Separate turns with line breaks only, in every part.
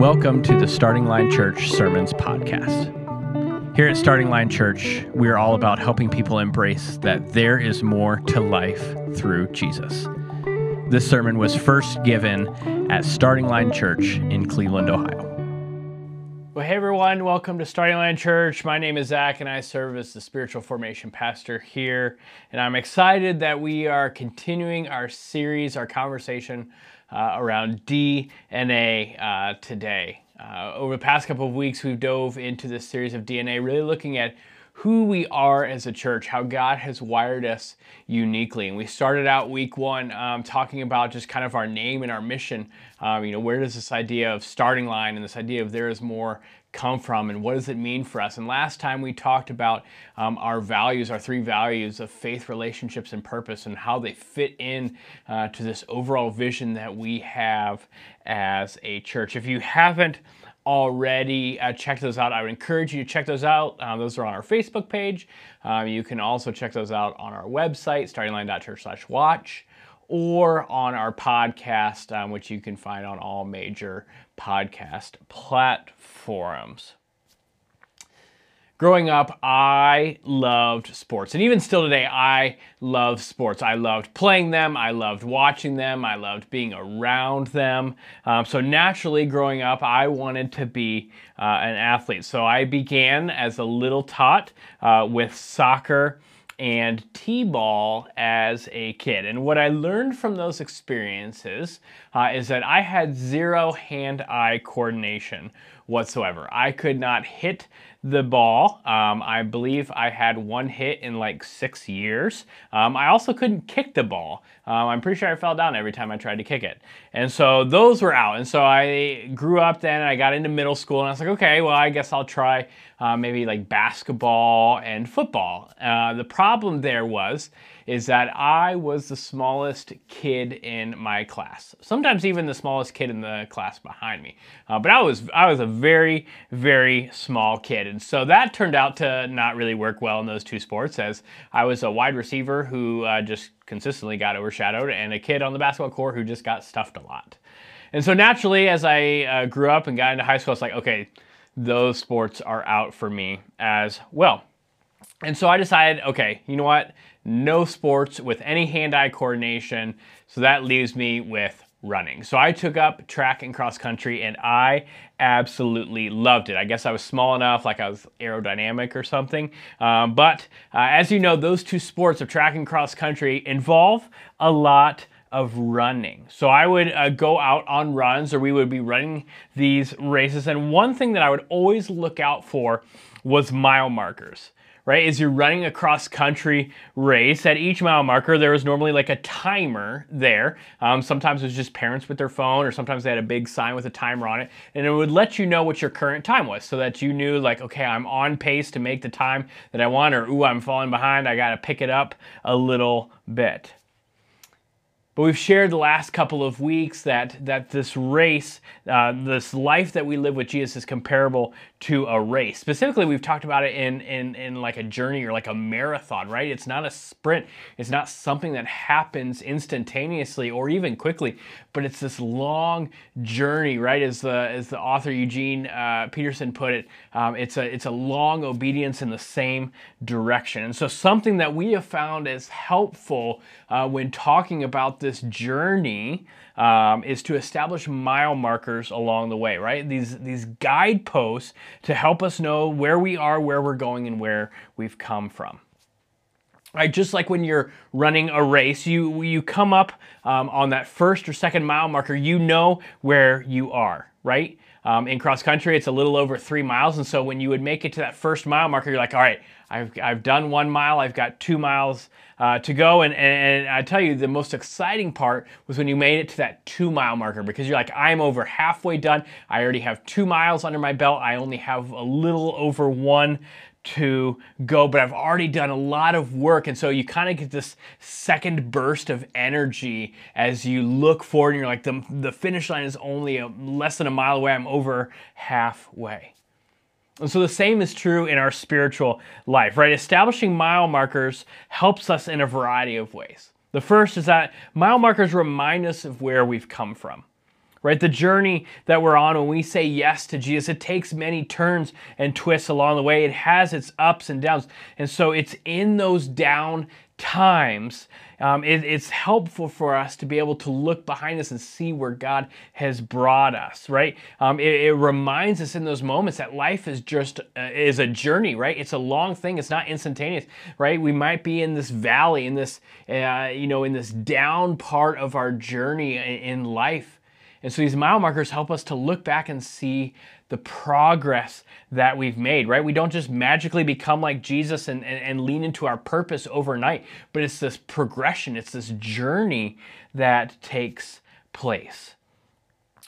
Welcome to the Starting Line Church Sermons Podcast. Here at Starting Line Church, we are all about helping people embrace that there is more to life through Jesus. This sermon was first given at Starting Line Church in Cleveland, Ohio. Well, hey everyone, welcome to Starting Line Church. My name is Zach and I serve as the spiritual formation pastor here. And I'm excited that we are continuing our series, our conversation uh, around DNA uh, today. Uh, over the past couple of weeks, we've dove into this series of DNA, really looking at who we are as a church, how God has wired us uniquely. And we started out week one um, talking about just kind of our name and our mission. Um, you know, where does this idea of starting line and this idea of there is more come from and what does it mean for us? And last time we talked about um, our values, our three values of faith, relationships, and purpose, and how they fit in uh, to this overall vision that we have as a church. If you haven't, already uh, checked those out, I would encourage you to check those out. Um, those are on our Facebook page. Um, you can also check those out on our website, startingline.church/watch, or on our podcast, um, which you can find on all major podcast platforms growing up, I loved sports. And even still today, I love sports. I loved playing them, I loved watching them, I loved being around them. Um, so naturally, growing up, I wanted to be uh, an athlete. So I began as a little tot uh, with soccer and t-ball as a kid. And what I learned from those experiences uh, is that I had zero hand-eye coordination whatsoever. I could not hit the ball. Um, I believe I had one hit in like six years. Um, I also couldn't kick the ball. Um, I'm pretty sure I fell down every time I tried to kick it. And so those were out. And so I grew up then I got into middle school and I was like, okay, well, I guess I'll try uh, maybe like basketball and football. Uh, the problem there was is that I was the smallest kid in my class. Sometimes even the smallest kid in the class behind me. Uh, but I was I was a very very small kid, and so that turned out to not really work well in those two sports. As I was a wide receiver who uh, just consistently got overshadowed, and a kid on the basketball court who just got stuffed a lot. And so naturally, as I uh, grew up and got into high school, it's like okay, those sports are out for me as well. And so I decided, okay, you know what? No sports with any hand-eye coordination. So that leaves me with running. So I took up track and cross country and I absolutely loved it. I guess I was small enough, like I was aerodynamic or something. Um, but uh, as you know, those two sports of track and cross country involve a lot of running. So I would uh, go out on runs or we would be running these races. And one thing that I would always look out for was mile markers right? As you're running a cross country race, at each mile marker, there was normally like a timer there. Um, sometimes it was just parents with their phone, or sometimes they had a big sign with a timer on it, and it would let you know what your current time was so that you knew, like, okay, I'm on pace to make the time that I want, or ooh, I'm falling behind, I got to pick it up a little bit. But we've shared the last couple of weeks that, that this race, uh, this life that we live with Jesus is comparable to a race. Specifically, we've talked about it in, in, in like a journey or like a marathon, right? It's not a sprint. It's not something that happens instantaneously or even quickly, but it's this long journey, right? As the, as the author Eugene uh, Peterson put it, um, it's, a, it's a long obedience in the same direction. And so something that we have found is helpful uh, when talking about this journey um, is to establish mile markers along the way, right? These, these guideposts to help us know where we are, where we're going, and where we've come from. Right, just like when you're running a race, you you come up um, on that first or second mile marker, you know where you are, right? Um, in cross country, it's a little over three miles, and so when you would make it to that first mile marker, you're like, all right, I've I've done one mile, I've got two miles uh, to go. And, and, and, I tell you, the most exciting part was when you made it to that two mile marker because you're like, I'm over halfway done. I already have two miles under my belt. I only have a little over one to go, but I've already done a lot of work. And so you kind of get this second burst of energy as you look forward and you're like, the, the finish line is only a, less than a mile away. I'm over halfway. And so the same is true in our spiritual life, right? Establishing mile markers helps us in a variety of ways. The first is that mile markers remind us of where we've come from. right? The journey that we're on when we say yes to Jesus, it takes many turns and twists along the way. It has its ups and downs. And so it's in those down times, um, it, it's helpful for us to be able to look behind us and see where God has brought us, right? Um, it, it, reminds us in those moments that life is just uh, is a journey, right? It's a long thing. It's not instantaneous, right? We might be in this valley, in this, uh, you know, in this down part of our journey in, in life and so these mile markers help us to look back and see the progress that we've made, right? We don't just magically become like Jesus and, and, and, lean into our purpose overnight, but it's this progression, it's this journey that takes place.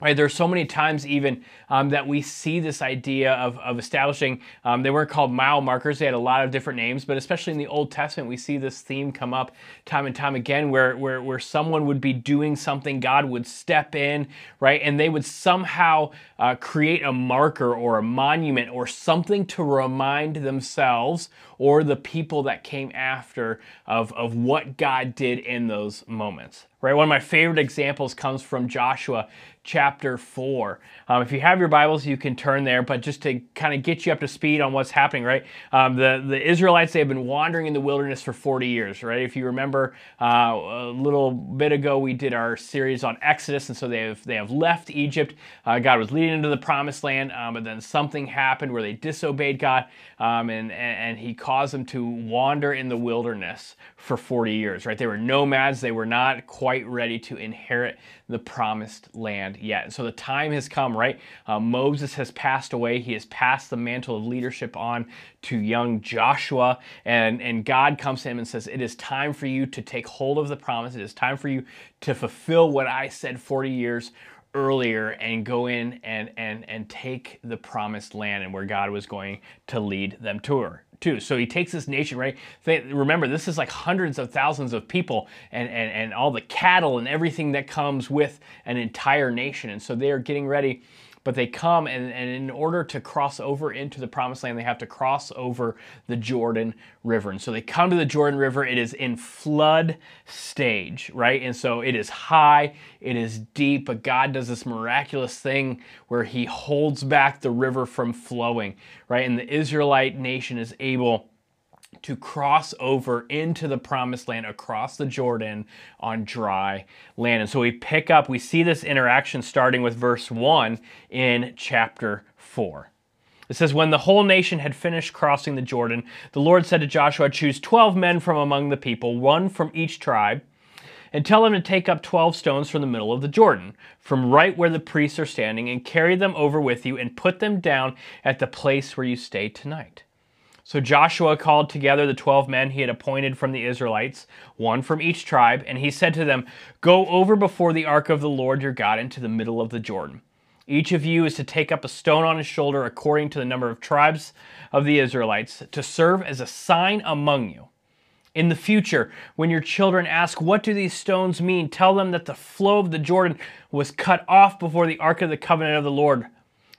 Right, there's so many times even um, that we see this idea of, of establishing, um, they weren't called mile markers, they had a lot of different names, but especially in the Old Testament, we see this theme come up time and time again where, where, where someone would be doing something, God would step in, right, and they would somehow uh, create a marker or a monument or something to remind themselves or the people that came after of, of what God did in those moments right? One of my favorite examples comes from Joshua chapter 4. Um, if you have your Bibles, you can turn there, but just to kind of get you up to speed on what's happening, right? Um, the, the Israelites, they have been wandering in the wilderness for 40 years, right? If you remember uh, a little bit ago, we did our series on Exodus, and so they have, they have left Egypt. Uh, God was leading into the promised land, um, but then something happened where they disobeyed God, um, and, and, and He caused them to wander in the wilderness for 40 years, right? They were nomads, they were not quite ready to inherit the promised land yet. And so the time has come, right? Uh, Moses has passed away. He has passed the mantle of leadership on to young Joshua. And, and God comes to him and says, It is time for you to take hold of the promise. It is time for you to fulfill what I said 40 years earlier and go in and, and, and take the promised land and where God was going to lead them to too. So he takes this nation, right? Remember, this is like hundreds of thousands of people and, and, and all the cattle and everything that comes with an entire nation. And so they are getting ready but they come and, and in order to cross over into the promised land, they have to cross over the Jordan River. And so they come to the Jordan River. It is in flood stage, right? And so it is high, it is deep, but God does this miraculous thing where he holds back the river from flowing, right? And the Israelite nation is able to cross over into the promised land across the Jordan on dry land. And so we pick up, we see this interaction starting with verse 1 in chapter 4. It says, When the whole nation had finished crossing the Jordan, the Lord said to Joshua, Choose 12 men from among the people, one from each tribe, and tell them to take up 12 stones from the middle of the Jordan, from right where the priests are standing, and carry them over with you, and put them down at the place where you stay tonight. So Joshua called together the twelve men he had appointed from the Israelites, one from each tribe, and he said to them, Go over before the ark of the Lord your God into the middle of the Jordan. Each of you is to take up a stone on his shoulder according to the number of tribes of the Israelites, to serve as a sign among you. In the future, when your children ask, What do these stones mean? tell them that the flow of the Jordan was cut off before the ark of the covenant of the Lord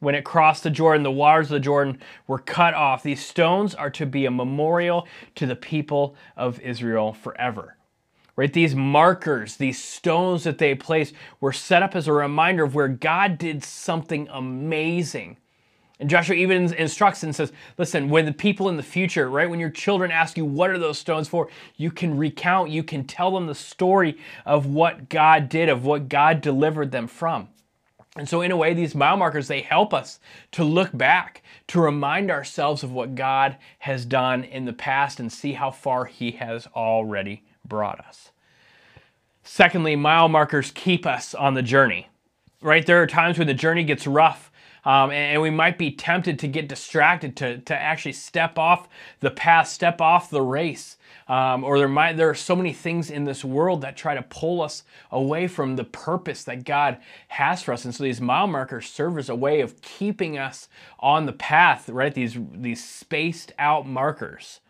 when it crossed the Jordan, the waters of the Jordan were cut off. These stones are to be a memorial to the people of Israel forever. Right? These markers, these stones that they placed, were set up as a reminder of where God did something amazing. And Joshua even instructs and says, listen, when the people in the future, right, when your children ask you, what are those stones for? You can recount, you can tell them the story of what God did, of what God delivered them from. And so, in a way, these mile markers, they help us to look back, to remind ourselves of what God has done in the past and see how far He has already brought us. Secondly, mile markers keep us on the journey, right? There are times when the journey gets rough. Um, and, and we might be tempted to get distracted, to, to actually step off the path, step off the race. Um, or there might there are so many things in this world that try to pull us away from the purpose that God has for us. And so these mile markers serve as a way of keeping us on the path, right? These these spaced out markers.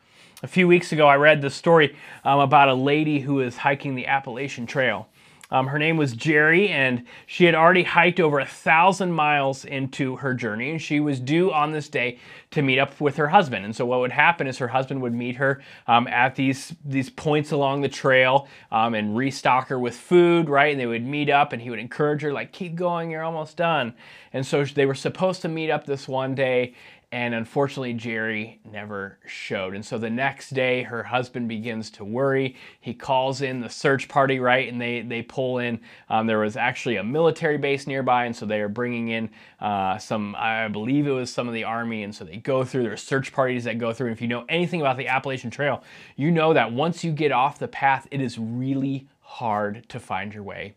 A few weeks ago, I read the story um, about a lady who was hiking the Appalachian Trail. Um, her name was Gerry, and she had already hiked over a thousand miles into her journey, and she was due on this day to meet up with her husband. And so, what would happen is her husband would meet her um, at these these points along the trail um, and restock her with food, right? And they would meet up, and he would encourage her, like, "Keep going, you're almost done." And so they were supposed to meet up this one day, and unfortunately, Gerry never showed. And so the next day, her husband begins to worry. He calls in the search party, right? And they, they pull in. Um, there was actually a military base nearby, and so they are bringing in uh, some, I believe it was some of the army. And so they go through, there are search parties that go through. And if you know anything about the Appalachian Trail, you know that once you get off the path, it is really hard to find your way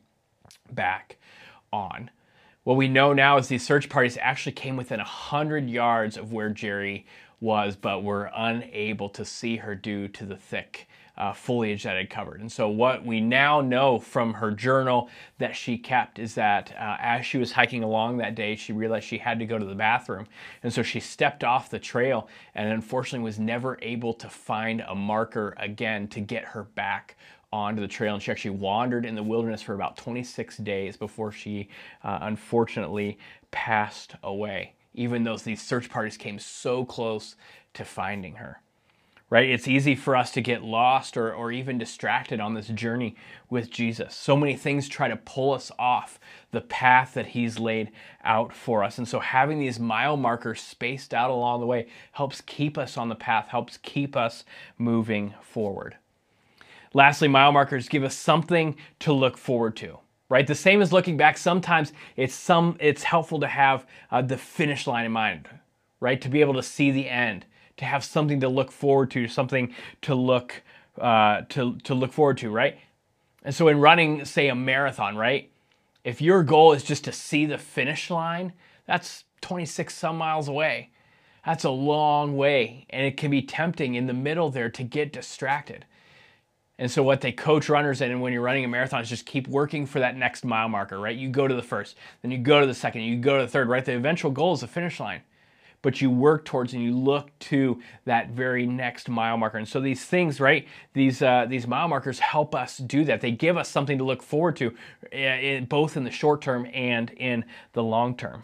back on. What we know now is these search parties actually came within 100 yards of where Gerry was, but were unable to see her due to the thick uh, foliage that had covered. And so, what we now know from her journal that she kept is that uh, as she was hiking along that day, she realized she had to go to the bathroom. And so, she stepped off the trail and unfortunately was never able to find a marker again to get her back onto the trail and she actually wandered in the wilderness for about 26 days before she uh, unfortunately passed away even though these search parties came so close to finding her. Right? It's easy for us to get lost or, or even distracted on this journey with jesus. So many things try to pull us off the path that he's laid out for us. And so having these mile markers spaced out along the way helps keep us on the path helps keep us moving forward Lastly, mile markers give us something to look forward to. Right, the same as looking back. Sometimes it's some it's helpful to have uh, the finish line in mind, right? To be able to see the end, to have something to look forward to, something to look uh, to to look forward to, right? And so in running, say a marathon, right? If your goal is just to see the finish line, that's 26 some miles away. That's a long way, and it can be tempting in the middle there to get distracted. And so what they coach runners in when you're running a marathon is just keep working for that next mile marker, right? You go to the first, then you go to the second, you go to the third, right? The eventual goal is the finish line. But you work towards and you look to that very next mile marker. And so these things, right? These uh, these mile markers help us do that. They give us something to look forward to, uh, both in the short term and in the long term.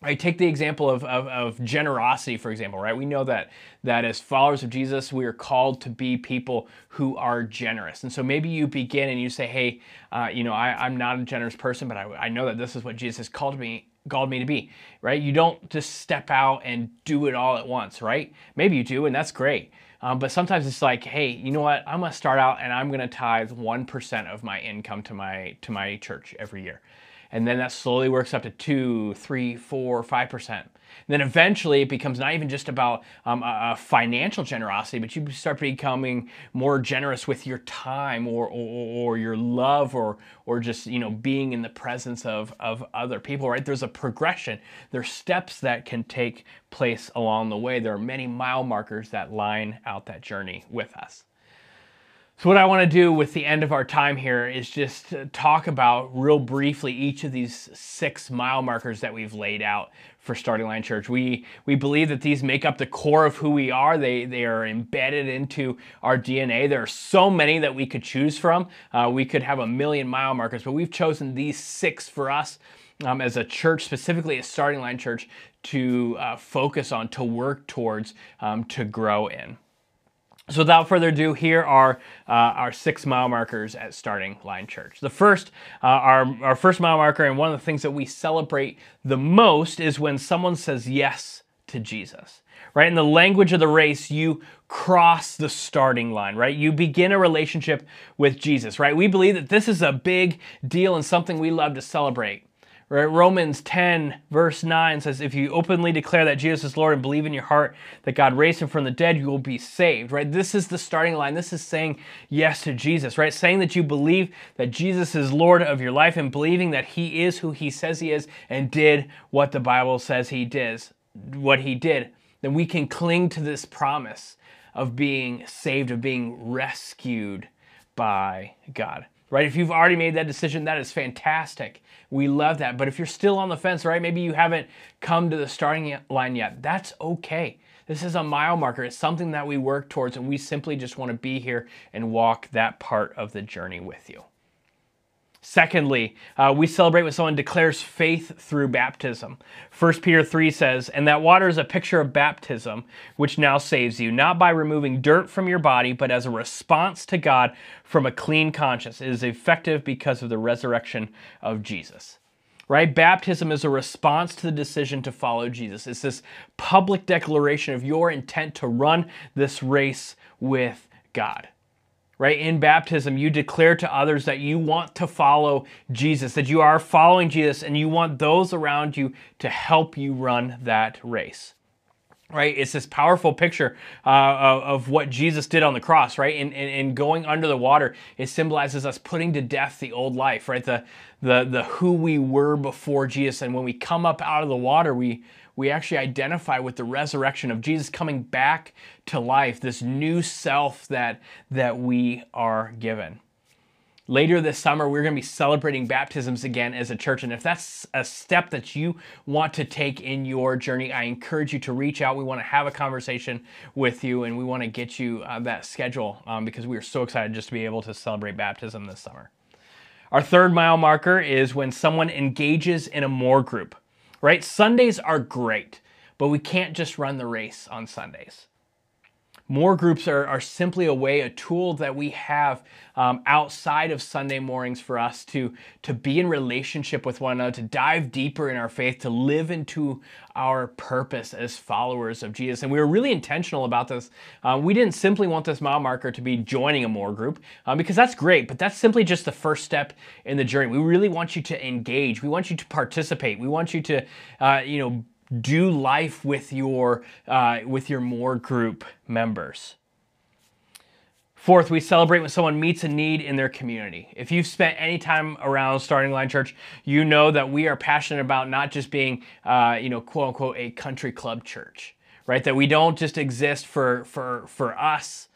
I take the example of, of, of, generosity, for example, right? We know that, that as followers of Jesus, we are called to be people who are generous. And so maybe you begin and you say, hey, uh, you know, I, am not a generous person, but I, I know that this is what Jesus has called me, called me to be, right? You don't just step out and do it all at once, right? Maybe you do, and that's great. Um, but sometimes it's like, hey, you know what? I'm gonna start out and I'm gonna tithe one percent of my income to my to my church every year and then that slowly works up to two, three, four, five percent. Then eventually it becomes not even just about um, a, a, financial generosity, but you start becoming more generous with your time or, or, or, your love or, or just you know being in the presence of, of other people, right? There's a progression. There's steps that can take place along the way. There are many mile markers that line out that journey with us. So, what I want to do with the end of our time here is just talk about real briefly each of these six mile markers that we've laid out for Starting Line Church. We, we believe that these make up the core of who we are, they, they are embedded into our DNA. There are so many that we could choose from. Uh, we could have a million mile markers, but we've chosen these six for us. Um, as a church, specifically a starting line church, to uh, focus on, to work towards, um, to grow in. So without further ado, here are uh, our six mile markers at Starting Line Church. The first, uh, our, our first mile marker, and one of the things that we celebrate the most is when someone says yes to Jesus. Right? In the language of the race, you cross the starting line, right? You begin a relationship with Jesus, right? We believe that this is a big deal and something we love to celebrate. Right? Romans 10, verse 9 says, If you openly declare that Jesus is Lord and believe in your heart that God raised him from the dead, you will be saved. Right? This is the starting line. This is saying yes to Jesus, right? Saying that you believe that Jesus is Lord of your life and believing that he is who he says he is and did what the Bible says he did, what he did. Then we can cling to this promise of being saved, of being rescued by God right? If you've already made that decision, that is fantastic. We love that. But if you're still on the fence, right? Maybe you haven't come to the starting line yet. That's okay. This is a mile marker. It's something that we work towards, and we simply just want to be here and walk that part of the journey with you. Secondly, uh, we celebrate when someone declares faith through baptism. 1 Peter 3 says, And that water is a picture of baptism, which now saves you, not by removing dirt from your body, but as a response to God from a clean conscience. It is effective because of the resurrection of Jesus. Right? Baptism is a response to the decision to follow Jesus. It's this public declaration of your intent to run this race with God right? In baptism, you declare to others that you want to follow Jesus, that you are following Jesus, and you want those around you to help you run that race. Right, it's this powerful picture uh, of, what Jesus did on the cross. Right, and, and, and going under the water, it symbolizes us putting to death the old life. Right, the the the who we were before Jesus, and when we come up out of the water, we we actually identify with the resurrection of Jesus coming back to life, this new self that, that we are given. Later this summer, we're going to be celebrating baptisms again as a church. And if that's a step that you want to take in your journey, I encourage you to reach out. We want to have a conversation with you and we want to get you uh, that schedule um, because we are so excited just to be able to celebrate baptism this summer. Our third mile marker is when someone engages in a more group right? Sundays are great, but we can't just run the race on Sundays. More groups are, are simply a way, a tool that we have um, outside of Sunday mornings for us to, to be in relationship with one another, to dive deeper in our faith, to live into our purpose as followers of Jesus. And we were really intentional about this. Uh, we didn't simply want this mile marker to be joining a more group um, because that's great, but that's simply just the first step in the journey. We really want you to engage. We want you to participate. We want you to, uh, you know, do life with your uh, with your more group members. Fourth, we celebrate when someone meets a need in their community. If you've spent any time around Starting Line Church, you know that we are passionate about not just being, uh, you know, quote unquote, a country club church, right? That we don't just exist for for for us,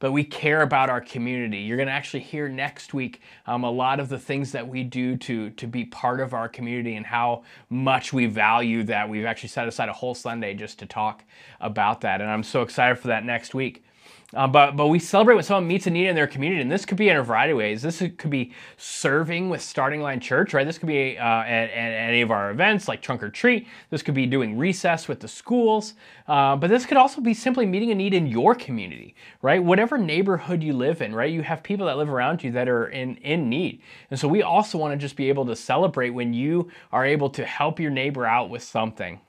but we care about our community. You're going to actually hear next week um, a lot of the things that we do to, to be part of our community and how much we value that. We've actually set aside a whole Sunday just to talk about that. And I'm so excited for that next week. Uh, but but we celebrate when someone meets a need in their community, and this could be in a variety of ways. This could be serving with Starting Line Church, right? This could be uh, at, at, any of our events like Trunk or Treat. This could be doing recess with the schools. Uh, but this could also be simply meeting a need in your community, right? Whatever neighborhood you live in, right? You have people that live around you that are in in need, and so we also want to just be able to celebrate when you are able to help your neighbor out with something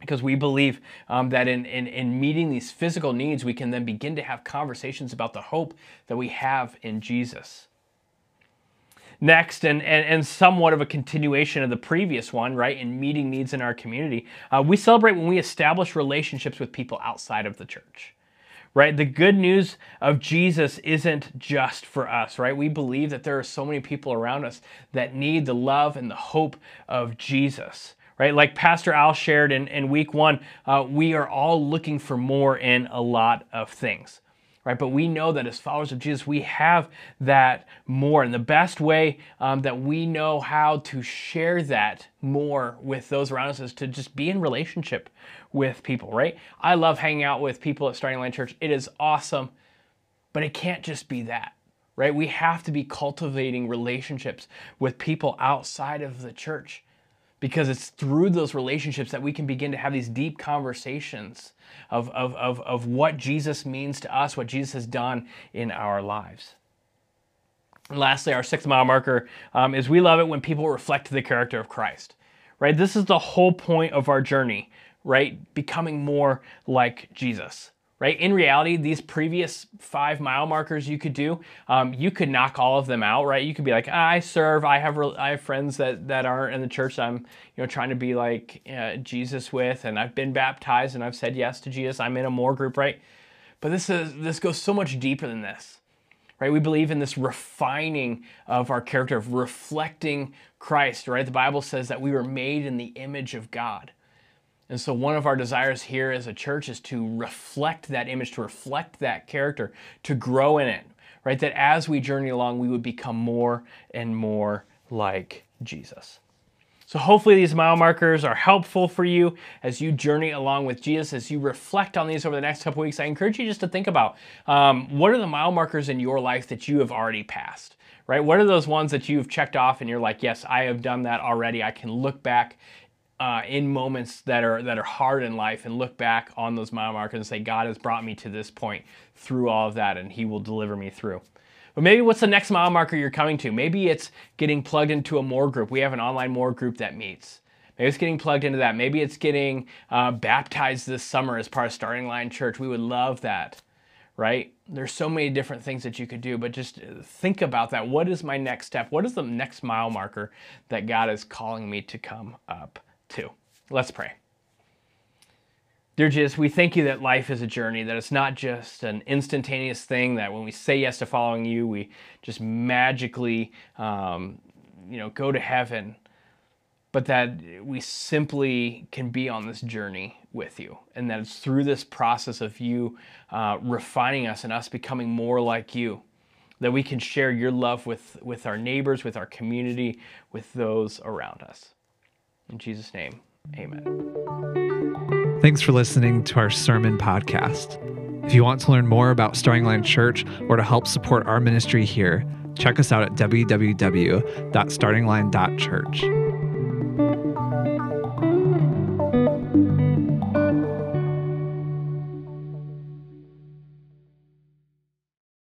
because we believe um, that in, in, in meeting these physical needs, we can then begin to have conversations about the hope that we have in Jesus. Next, and, and, and somewhat of a continuation of the previous one, right, in meeting needs in our community, uh, we celebrate when we establish relationships with people outside of the church right? The good news of Jesus isn't just for us, right? We believe that there are so many people around us that need the love and the hope of Jesus right? Like Pastor Al shared in, in week one, uh, we are all looking for more in a lot of things, right? But we know that as followers of Jesus, we have that more. And the best way um, that we know how to share that more with those around us is to just be in relationship with people, right? I love hanging out with people at Starting Line Church. It is awesome, but it can't just be that right? We have to be cultivating relationships with people outside of the church because it's through those relationships that we can begin to have these deep conversations of, of, of, of what Jesus means to us, what Jesus has done in our lives. And lastly, our sixth mile marker um, is we love it when people reflect the character of Christ, right? This is the whole point of our journey, right? Becoming more like Jesus right? In reality, these previous five mile markers you could do, um, you could knock all of them out, right? You could be like, I serve, I have, I have friends that, that aren't in the church I'm, you know, trying to be like uh, Jesus with, and I've been baptized and I've said yes to Jesus. I'm in a more group, right? But this is, this goes so much deeper than this, right? We believe in this refining of our character, of reflecting Christ, right? The Bible says that we were made in the image of God. And so, one of our desires here as a church is to reflect that image, to reflect that character, to grow in it, right? That as we journey along, we would become more and more like Jesus. So, hopefully, these mile markers are helpful for you as you journey along with Jesus. As you reflect on these over the next couple weeks, I encourage you just to think about um, what are the mile markers in your life that you have already passed, right? What are those ones that you've checked off and you're like, yes, I have done that already. I can look back uh, in moments that are that are hard in life and look back on those mile markers and say, God has brought me to this point through all of that, and He will deliver me through. But maybe what's the next mile marker you're coming to? Maybe it's getting plugged into a more group. We have an online more group that meets. Maybe it's getting plugged into that. Maybe it's getting uh, baptized this summer as part of Starting Line Church. We would love that, right? There's so many different things that you could do, but just think about that. What is my next step? What is the next mile marker that God is calling me to come up to? Let's pray. Dear Jesus, we thank you that life is a journey, that it's not just an instantaneous thing, that when we say yes to following you, we just magically, um, you know, go to heaven, but that we simply can be on this journey with you. And that it's through this process of you uh, refining us and us becoming more like you that we can share your love with, with our neighbors, with our community, with those around us. In Jesus' name, amen.
Thanks for listening to our sermon podcast. If you want to learn more about Starting Line Church or to help support our ministry here, check us out at www.startingline.church.